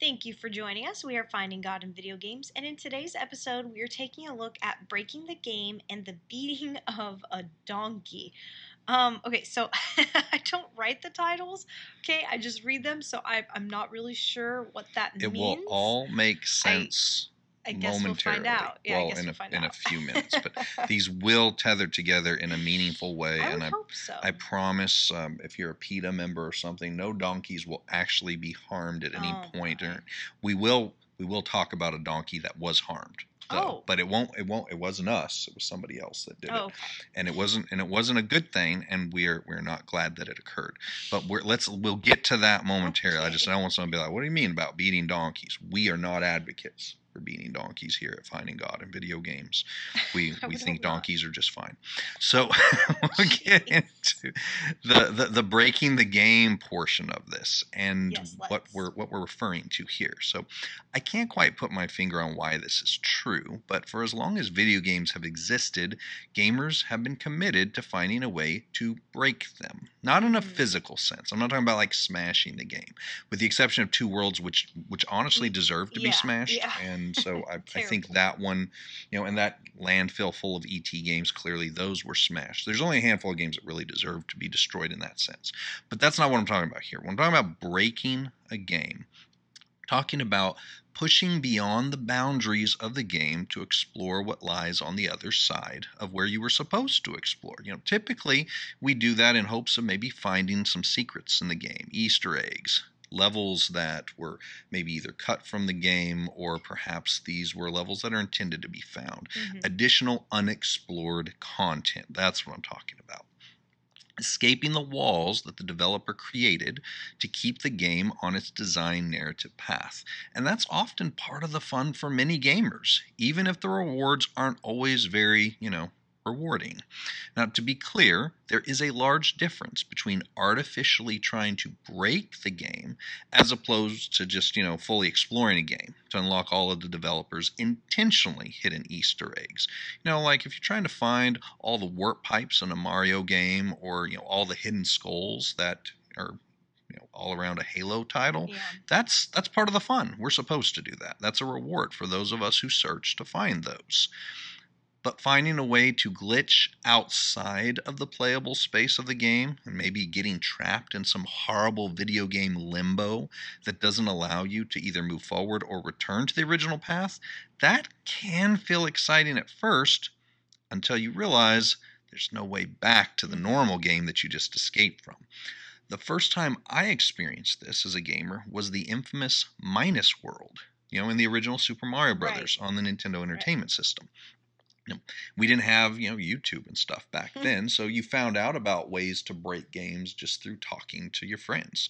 Thank you for joining us. We are Finding God in Video Games, and in today's episode, we are taking a look at breaking the game and the beating of a donkey. Um, okay, so I don't write the titles. Okay, I just read them, so I, I'm not really sure what that It means. It will all make sense I guess we'll momentarily. find out. Yeah, well, in we'll a in out. a few minutes, but these will tether together in a meaningful way, I and I hope so. I promise, um, if you're a PETA member or something, no donkeys will actually be harmed at any Oh, point. Or we will we will talk about a donkey that was harmed. Though, Oh. but it won't it won't it wasn't us. It was somebody else that did oh, it, okay. and it wasn't and it wasn't a good thing. And we're we're not glad that it occurred. But we're let's we'll get to that momentarily. I just I don't want someone to be like, what do you mean about beating donkeys? We are not advocates for beating donkeys here at Finding God in video games. We we think not. donkeys are just fine. So we'll get into the, the the breaking the game portion of this and Yes, what we're what we're referring to here. So I can't quite put my finger on why this is true, but for as long as video games have existed, gamers have been committed to finding a way to break them. Not in a Mhm. physical sense. I'm not talking about like smashing the game, with the exception of two worlds which which honestly Mm, deserve to be smashed. yeah. And so I, I think that one, you know, and that landfill full of ET games, clearly those were smashed. There's only a handful of games that really deserve to be destroyed in that sense. But that's not what I'm talking about here. When I'm talking about breaking a game, talking about pushing beyond the boundaries of the game to explore what lies on the other side of where you were supposed to explore. You know, typically we do that in hopes of maybe finding some secrets in the game, Easter eggs, levels that were maybe either cut from the game or perhaps these were levels that are intended to be found Mhm. additional unexplored content. That's what I'm talking about. Escaping the walls that the developer created to keep the game on its design narrative path. And that's often part of the fun for many gamers, even if the rewards aren't always very, you know, rewarding. Now, to be clear, there is a large difference between artificially trying to break the game as opposed to just, you know, fully exploring a game to unlock all of the developer's intentionally hidden Easter eggs. You know, like if you're trying to find all the warp pipes in a Mario game or, you know, all the hidden skulls that are, you know, all around a Halo title, Yeah. that's that's part of the fun. We're supposed to do that. That's a reward for those of us who search to find those. But finding a way to glitch outside of the playable space of the game and maybe getting trapped in some horrible video game limbo that doesn't allow you to either move forward or return to the original path, that can feel exciting at first until you realize there's no way back to the mm-hmm. normal game that you just escaped from. The first time I experienced this as a gamer was the infamous Minus World, you know, in the original Super Mario Right. Brothers on the Nintendo Entertainment System. We didn't have, you know, YouTube and stuff back Hmm. then, so you found out about ways to break games just through talking to your friends.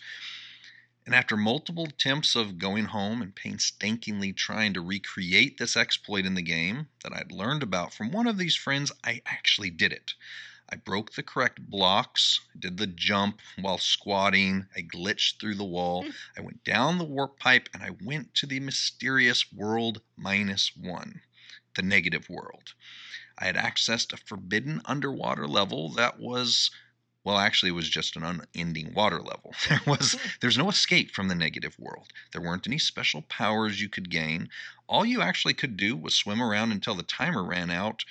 And after multiple attempts of going home and painstakingly trying to recreate this exploit in the game that I'd learned about from one of these friends, I actually did it. I broke the correct blocks, did the jump while squatting, I glitched through the wall, Hmm. I went down the warp pipe, and I went to the mysterious world minus one, the negative world. I had accessed a forbidden underwater level that was well actually it was just an unending water level. There was hmm. there's no escape from the negative world. There weren't any special powers you could gain. All you actually could do was swim around until the timer ran out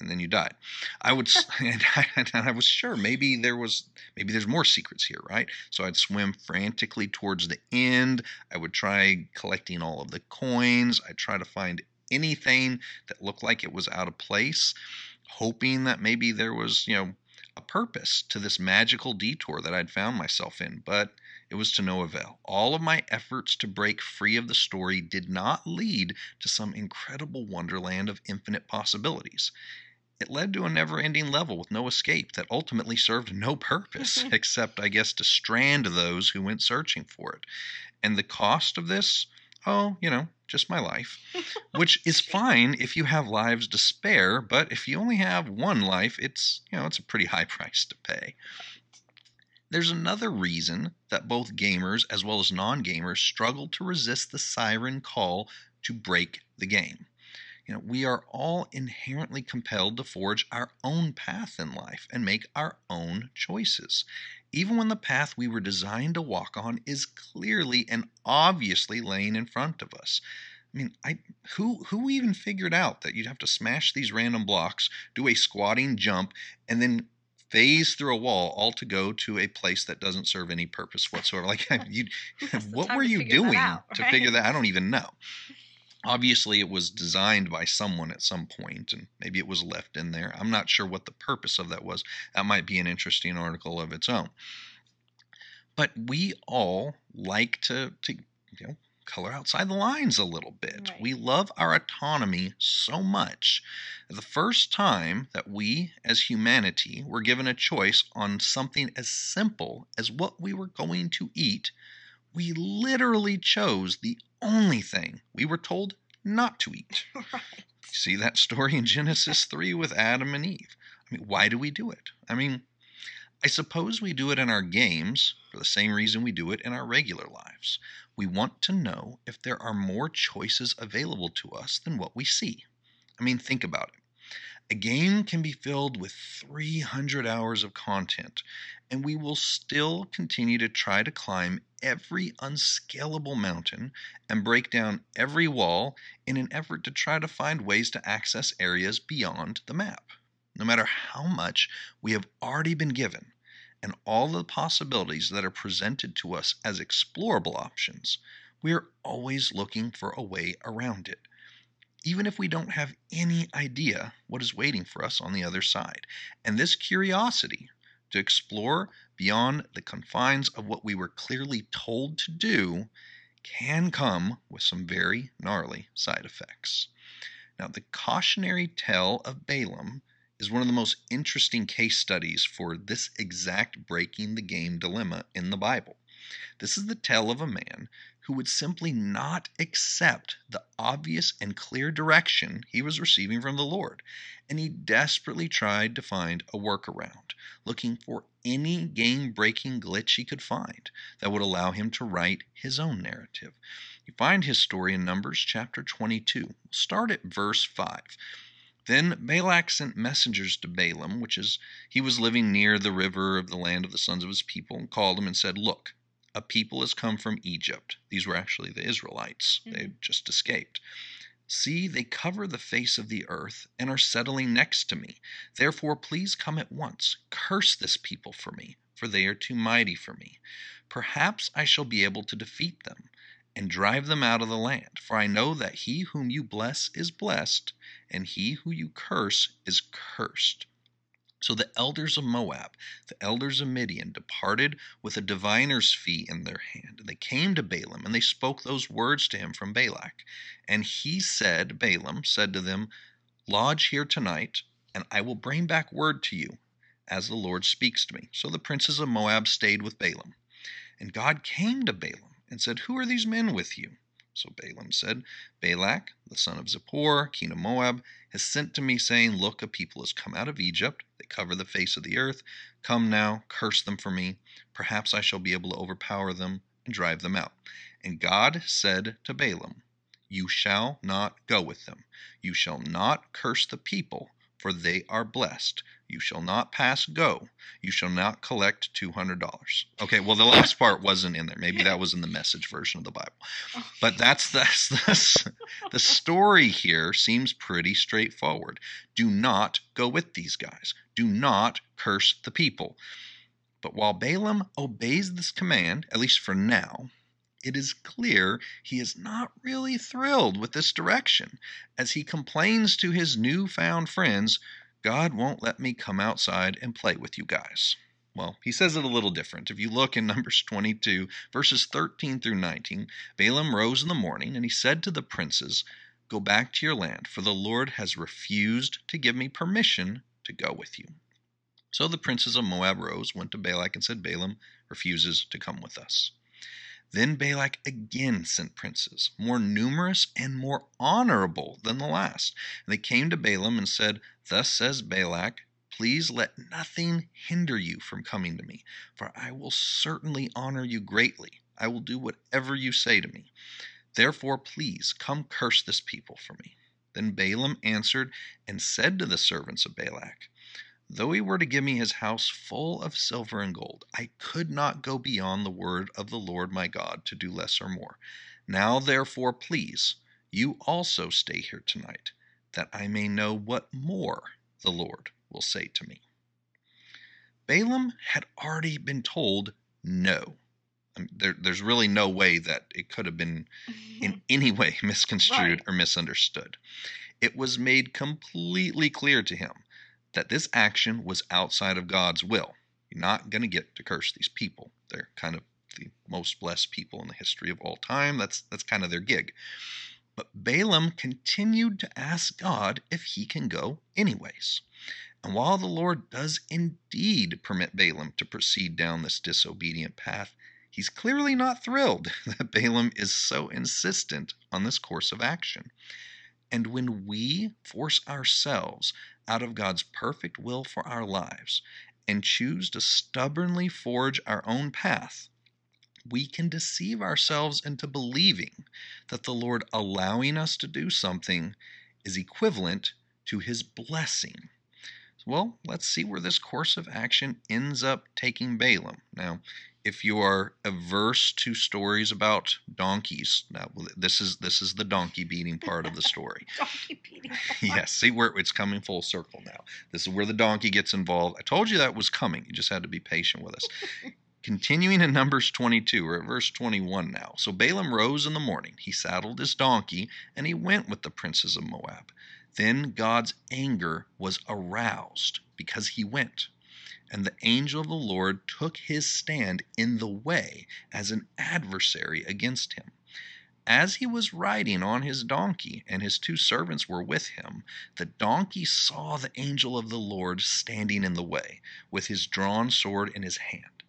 and then you died. I would s- and I, and I was sure maybe there was maybe there's more secrets here right? So i'd swim frantically towards the end. I would try collecting all of the coins. I'd try to find anything that looked like it was out of place hoping that maybe there was you know a purpose to this magical detour that I'd found myself in, but it was to no avail. All of my efforts to break free of the story did not lead to some incredible wonderland of infinite possibilities. It led to a never ending level with no escape that ultimately served no purpose, except, I guess, to strand those who went searching for it. And the cost of this? Oh, you know, just my life. Which is fine if you have lives to spare, but if you only have one life, it's, you know, it's a pretty high price to pay. There's another reason that both gamers as well as non gamers struggle to resist the siren call to break the game. You know, we are all inherently compelled to forge our own path in life and make our own choices. Even when the path we were designed to walk on is clearly and obviously laying in front of us. I mean, I who who even figured out that you'd have to smash these random blocks, do a squatting jump, and then phase through a wall all to go to a place that doesn't serve any purpose whatsoever. Like you, what were you doing out, to figure that? I don't even know. Obviously, it was designed by someone at some point, and maybe it was left in there. I'm not sure what the purpose of that was. That might be an interesting article of its own. But we all like to, to you know, color outside the lines a little bit. Right. We love our autonomy so much. The first time that we, as humanity, were given a choice on something as simple as what we were going to eat, we literally chose the only thing we were told not to eat. right. See that story in Genesis 3 with Adam and Eve. I mean, why do we do it? I mean, I suppose we do it in our games for the same reason we do it in our regular lives. We want to know if there are more choices available to us than what we see. I mean, think about it. A game can be filled with 300 hours of content, and we will still continue to try to climb every unscalable mountain and break down every wall in an effort to try to find ways to access areas beyond the map. No matter how much we have already been given, and all the possibilities that are presented to us as explorable options, we are always looking for a way around it, even if we don't have any idea what is waiting for us on the other side. And this curiosity to explore beyond the confines of what we were clearly told to do can come with some very gnarly side effects. Now, the cautionary tale of Balaam is one of the most interesting case studies for this exact breaking the game dilemma in the Bible. This is the tale of a man who would simply not accept the obvious and clear direction he was receiving from the Lord, and he desperately tried to find a workaround, looking for any game breaking glitch he could find that would allow him to write his own narrative. You find his story in Numbers chapter 22. We'll start at verse 5. Then Balak sent messengers to Balaam, which is he was living near the river of the land of the sons of his people, and called him and said, Look, a people has come from Egypt. These were actually the Israelites. They had just escaped. See, they cover the face of the earth and are settling next to me. Therefore, please come at once. Curse this people for me, for they are too mighty for me. Perhaps I shall be able to defeat them and drive them out of the land. For I know that he whom you bless is blessed, and he who you curse is cursed. So the elders of Moab, the elders of Midian, departed with a diviner's fee in their hand. And they came to Balaam, and they spoke those words to him from Balak. And he said, Balaam said to them, Lodge here tonight, and I will bring back word to you, as the Lord speaks to me. So the princes of Moab stayed with Balaam. And God came to Balaam and said, Who are these men with you? So Balaam said, Balak, the son of Zippor, king of Moab, has sent to me, saying, Look, a people has come out of Egypt. They cover the face of the earth. Come now, curse them for me. Perhaps I shall be able to overpower them and drive them out. And God said to Balaam, You shall not go with them. You shall not curse the people, for they are blessed. You shall not pass go. You shall not collect $200. Okay, well, the last part wasn't in there. Maybe that was in the message version of the Bible. But that's, that's, that's the story here seems pretty straightforward. Do not go with these guys, do not curse the people. But while Balaam obeys this command, at least for now, it is clear he is not really thrilled with this direction, as he complains to his newfound friends, God won't let me come outside and play with you guys. Well, he says it a little different. If you look in Numbers 22, verses 13 through 19, Balaam rose in the morning and he said to the princes, Go back to your land, for the Lord has refused to give me permission to go with you. So the princes of Moab rose, went to Balak, and said, Balaam refuses to come with us. Then Balak again sent princes, more numerous and more honorable than the last. And they came to Balaam and said, Thus says Balak, Please let nothing hinder you from coming to me, for I will certainly honor you greatly. I will do whatever you say to me. Therefore, please come curse this people for me. Then Balaam answered and said to the servants of Balak, Though he were to give me his house full of silver and gold, I could not go beyond the word of the Lord my God to do less or more. Now, therefore, please, you also stay here tonight, that I may know what more the Lord will say to me. Balaam had already been told no. I mean, there, there's really no way that it could have been in any way misconstrued Right. or misunderstood. It was made completely clear to him that this action was outside of God's will. You're not going to get to curse these people. They're kind of the most blessed people in the history of all time. That's that's kind of their gig. But Balaam continued to ask God if he can go anyways. And while the Lord does indeed permit Balaam to proceed down this disobedient path, he's clearly not thrilled that Balaam is so insistent on this course of action. And when we force ourselves out of God's perfect will for our lives and choose to stubbornly forge our own path, we can deceive ourselves into believing that the Lord allowing us to do something is equivalent to his blessing. Well, let's see where this course of action ends up taking Balaam. Now, if you are averse to stories about donkeys, now this is this is the donkey beating part of the story. Donkey beating. yes, see where it's coming full circle now. This is where the donkey gets involved. I told you that was coming. You just had to be patient with us. Continuing in Numbers 22, we're at verse 21 now. So Balaam rose in the morning. He saddled his donkey, and he went with the princes of Moab. Then God's anger was aroused because he went. And the angel of the Lord took his stand in the way as an adversary against him. As he was riding on his donkey, and his two servants were with him, the donkey saw the angel of the Lord standing in the way, with his drawn sword in his hand.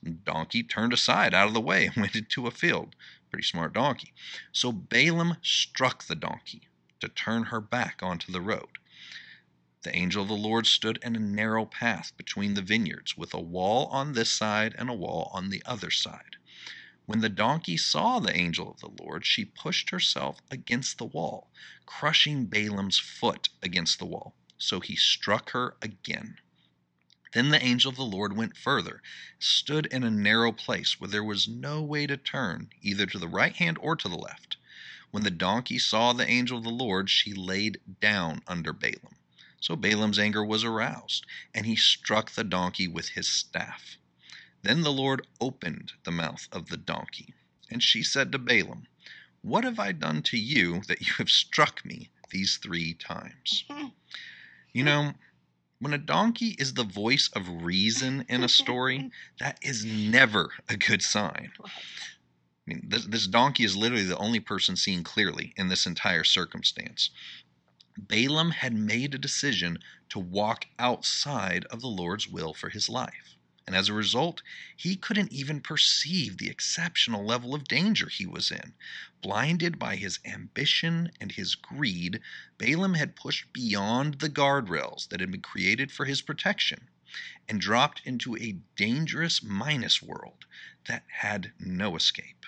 The donkey turned aside out of the way and went into a field. Pretty smart donkey. So Balaam struck the donkey to turn her back onto the road. The angel of the Lord stood in a narrow path between the vineyards, with a wall on this side and a wall on the other side. When the donkey saw the angel of the Lord, she pushed herself against the wall, crushing Balaam's foot against the wall. So he struck her again. Then the angel of the Lord went further, stood in a narrow place where there was no way to turn, either to the right hand or to the left. When the donkey saw the angel of the Lord, she laid down under Balaam. So Balaam's anger was aroused, and he struck the donkey with his staff. Then the Lord opened the mouth of the donkey, and she said to Balaam, What have I done to you that you have struck me these three times? You know, when a donkey is the voice of reason in a story, that is never a good sign. I mean, this, this donkey is literally the only person seeing clearly in this entire circumstance. Balaam had made a decision to walk outside of the Lord's will for his life. And as a result, he couldn't even perceive the exceptional level of danger he was in. Blinded by his ambition and his greed, Balaam had pushed beyond the guardrails that had been created for his protection and dropped into a dangerous minus world that had no escape.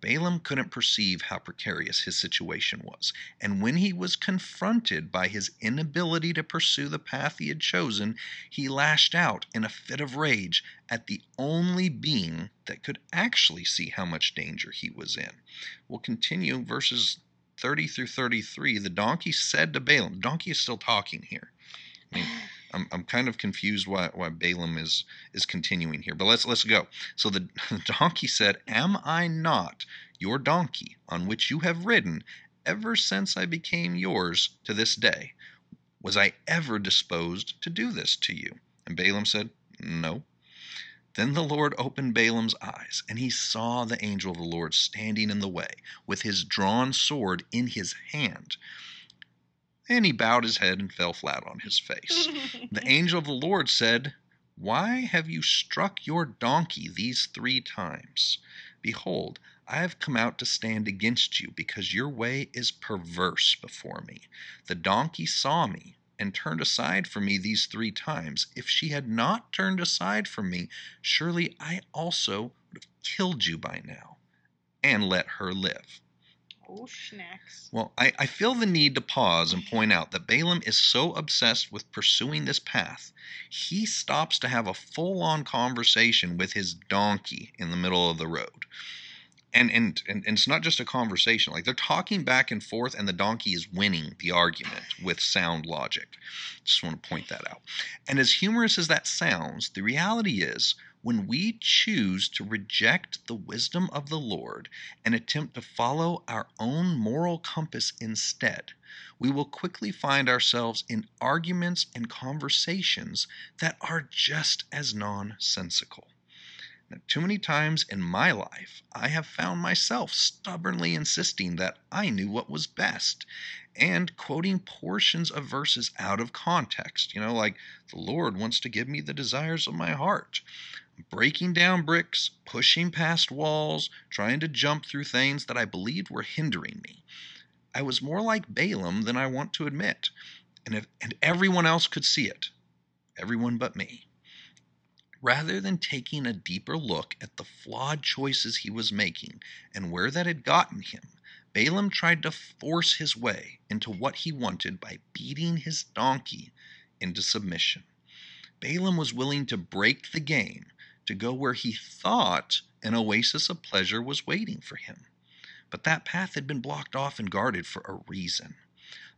Balaam couldn't perceive how precarious his situation was, and when he was confronted by his inability to pursue the path he had chosen, he lashed out in a fit of rage at the only being that could actually see how much danger he was in. We'll continue verses 30 through 33. The donkey said to Balaam, donkey is still talking here. I mean, I'm, I'm kind of confused why, why Balaam is is continuing here, but let's let's go. So the, the donkey said, "Am I not your donkey on which you have ridden ever since I became yours to this day? Was I ever disposed to do this to you?" And Balaam said, "No." Then the Lord opened Balaam's eyes, and he saw the angel of the Lord standing in the way, with his drawn sword in his hand. And he bowed his head and fell flat on his face. The angel of the Lord said, Why have you struck your donkey these three times? Behold, I have come out to stand against you, because your way is perverse before me. The donkey saw me and turned aside from me these three times. If she had not turned aside from me, surely I also would have killed you by now and let her live. Oh, snacks. Well, I, I feel the need to pause and point out that Balaam is so obsessed with pursuing this path, he stops to have a full on conversation with his donkey in the middle of the road. And, and, and, and it's not just a conversation, like they're talking back and forth, and the donkey is winning the argument with sound logic. Just want to point that out. And as humorous as that sounds, the reality is when we choose to reject the wisdom of the Lord and attempt to follow our own moral compass instead, we will quickly find ourselves in arguments and conversations that are just as nonsensical. Now, too many times in my life, I have found myself stubbornly insisting that I knew what was best and quoting portions of verses out of context. You know, like, the Lord wants to give me the desires of my heart. Breaking down bricks, pushing past walls, trying to jump through things that I believed were hindering me. I was more like Balaam than I want to admit, and, if, and everyone else could see it. Everyone but me. Rather than taking a deeper look at the flawed choices he was making and where that had gotten him, Balaam tried to force his way into what he wanted by beating his donkey into submission. Balaam was willing to break the game to go where he thought an oasis of pleasure was waiting for him. But that path had been blocked off and guarded for a reason.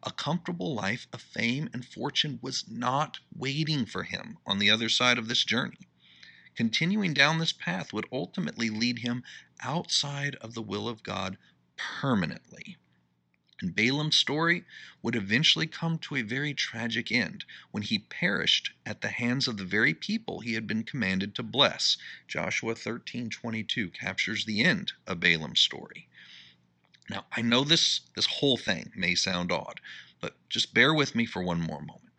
A comfortable life of fame and fortune was not waiting for him on the other side of this journey. Continuing down this path would ultimately lead him outside of the will of God permanently. And Balaam's story would eventually come to a very tragic end when he perished at the hands of the very people he had been commanded to bless. Joshua 13:22 captures the end of Balaam's story. Now, I know this this whole thing may sound odd, but just bear with me for one more moment.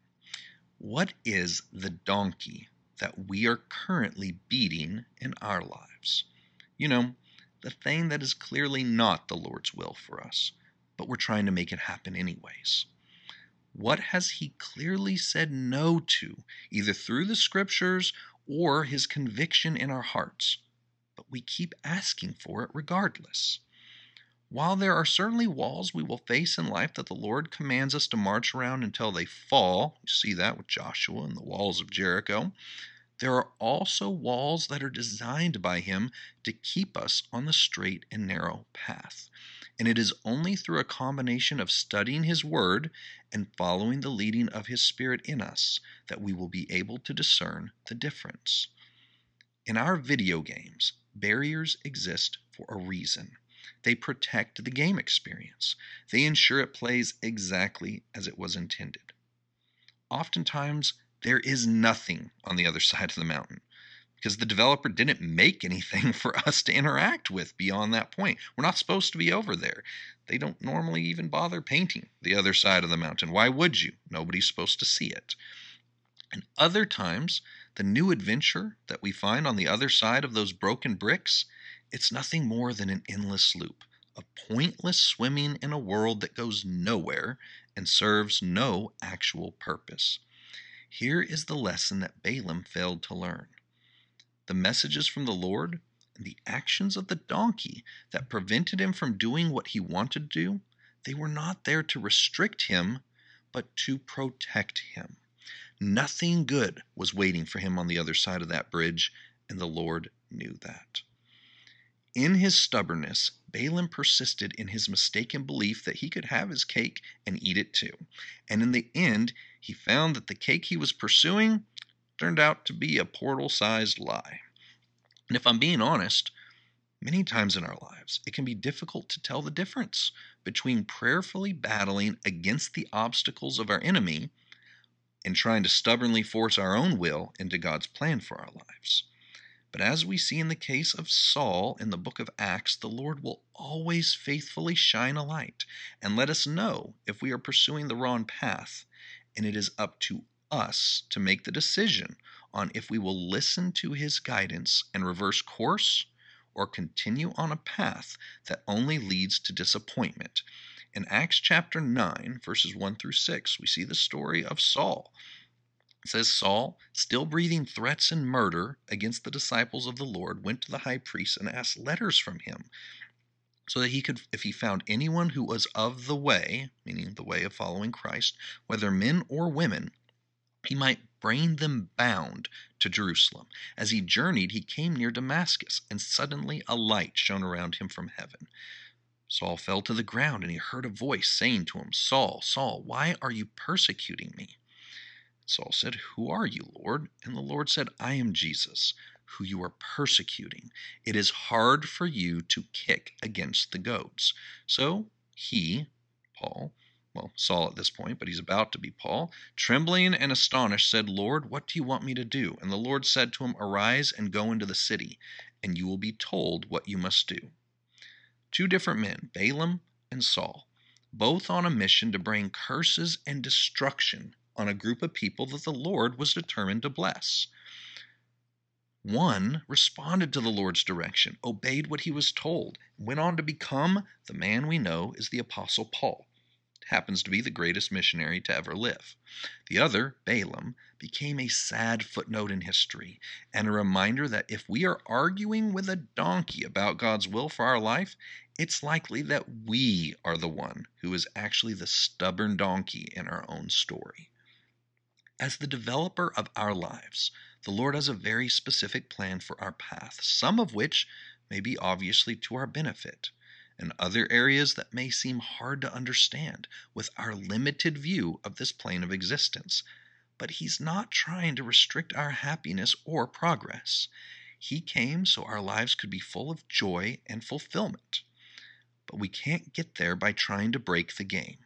What is the donkey that we are currently beating in our lives. You know, the thing that is clearly not the Lord's will for us, but we're trying to make it happen anyways. What has He clearly said no to, either through the scriptures or His conviction in our hearts? But we keep asking for it regardless. While there are certainly walls we will face in life that the Lord commands us to march around until they fall, you see that with Joshua and the walls of Jericho, there are also walls that are designed by Him to keep us on the straight and narrow path. And it is only through a combination of studying His Word and following the leading of His Spirit in us that we will be able to discern the difference. In our video games, barriers exist for a reason. They protect the game experience. They ensure it plays exactly as it was intended. Oftentimes, there is nothing on the other side of the mountain because the developer didn't make anything for us to interact with beyond that point. We're not supposed to be over there. They don't normally even bother painting the other side of the mountain. Why would you? Nobody's supposed to see it. And other times, the new adventure that we find on the other side of those broken bricks it's nothing more than an endless loop of pointless swimming in a world that goes nowhere and serves no actual purpose. Here is the lesson that Balaam failed to learn. The messages from the Lord and the actions of the donkey that prevented him from doing what he wanted to do, they were not there to restrict him, but to protect him. Nothing good was waiting for him on the other side of that bridge, and the Lord knew that. In his stubbornness, Balaam persisted in his mistaken belief that he could have his cake and eat it too. And in the end, he found that the cake he was pursuing turned out to be a portal sized lie. And if I'm being honest, many times in our lives, it can be difficult to tell the difference between prayerfully battling against the obstacles of our enemy and trying to stubbornly force our own will into God's plan for our lives. But as we see in the case of Saul in the book of Acts, the Lord will always faithfully shine a light and let us know if we are pursuing the wrong path. And it is up to us to make the decision on if we will listen to his guidance and reverse course or continue on a path that only leads to disappointment. In Acts chapter 9, verses 1 through 6, we see the story of Saul it says Saul, still breathing threats and murder against the disciples of the Lord, went to the high priest and asked letters from him. So that he could, if he found anyone who was of the way, meaning the way of following Christ, whether men or women, he might bring them bound to Jerusalem. As he journeyed, he came near Damascus, and suddenly a light shone around him from heaven. Saul fell to the ground, and he heard a voice saying to him, Saul, Saul, why are you persecuting me? Saul said, Who are you, Lord? And the Lord said, I am Jesus, who you are persecuting. It is hard for you to kick against the goats. So he, Paul, well, Saul at this point, but he's about to be Paul, trembling and astonished, said, Lord, what do you want me to do? And the Lord said to him, Arise and go into the city, and you will be told what you must do. Two different men, Balaam and Saul, both on a mission to bring curses and destruction on a group of people that the Lord was determined to bless. One responded to the Lord's direction, obeyed what he was told, went on to become the man we know as the Apostle Paul. Happens to be the greatest missionary to ever live. The other, Balaam, became a sad footnote in history and a reminder that if we are arguing with a donkey about God's will for our life, it's likely that we are the one who is actually the stubborn donkey in our own story. As the developer of our lives, the Lord has a very specific plan for our path, some of which may be obviously to our benefit, and other areas that may seem hard to understand with our limited view of this plane of existence. But He's not trying to restrict our happiness or progress. He came so our lives could be full of joy and fulfillment. But we can't get there by trying to break the game,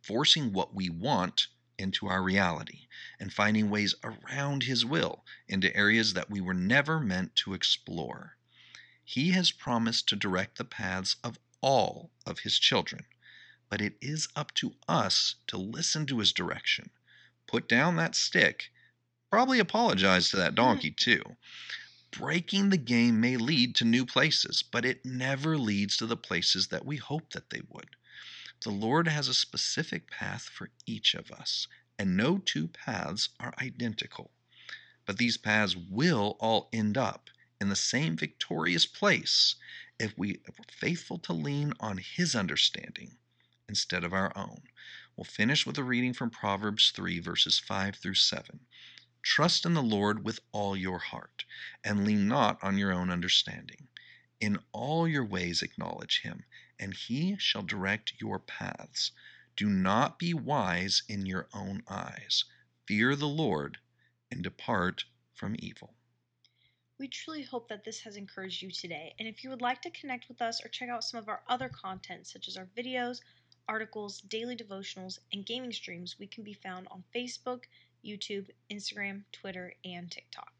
forcing what we want into our reality and finding ways around His will into areas that we were never meant to explore. He has promised to direct the paths of all of His children, but it is up to us to listen to His direction, put down that stick, probably apologize to that donkey mm. too. Breaking the game may lead to new places, but it never leads to the places that we hope that they would. The Lord has a specific path for each of us, and no two paths are identical. But these paths will all end up in the same victorious place if we are faithful to lean on His understanding instead of our own. We'll finish with a reading from Proverbs 3, verses 5 through 7. Trust in the Lord with all your heart, and lean not on your own understanding. In all your ways acknowledge Him and he shall direct your paths. Do not be wise in your own eyes. Fear the Lord and depart from evil. We truly hope that this has encouraged you today. And if you would like to connect with us or check out some of our other content, such as our videos, articles, daily devotionals, and gaming streams, we can be found on Facebook, YouTube, Instagram, Twitter, and TikTok.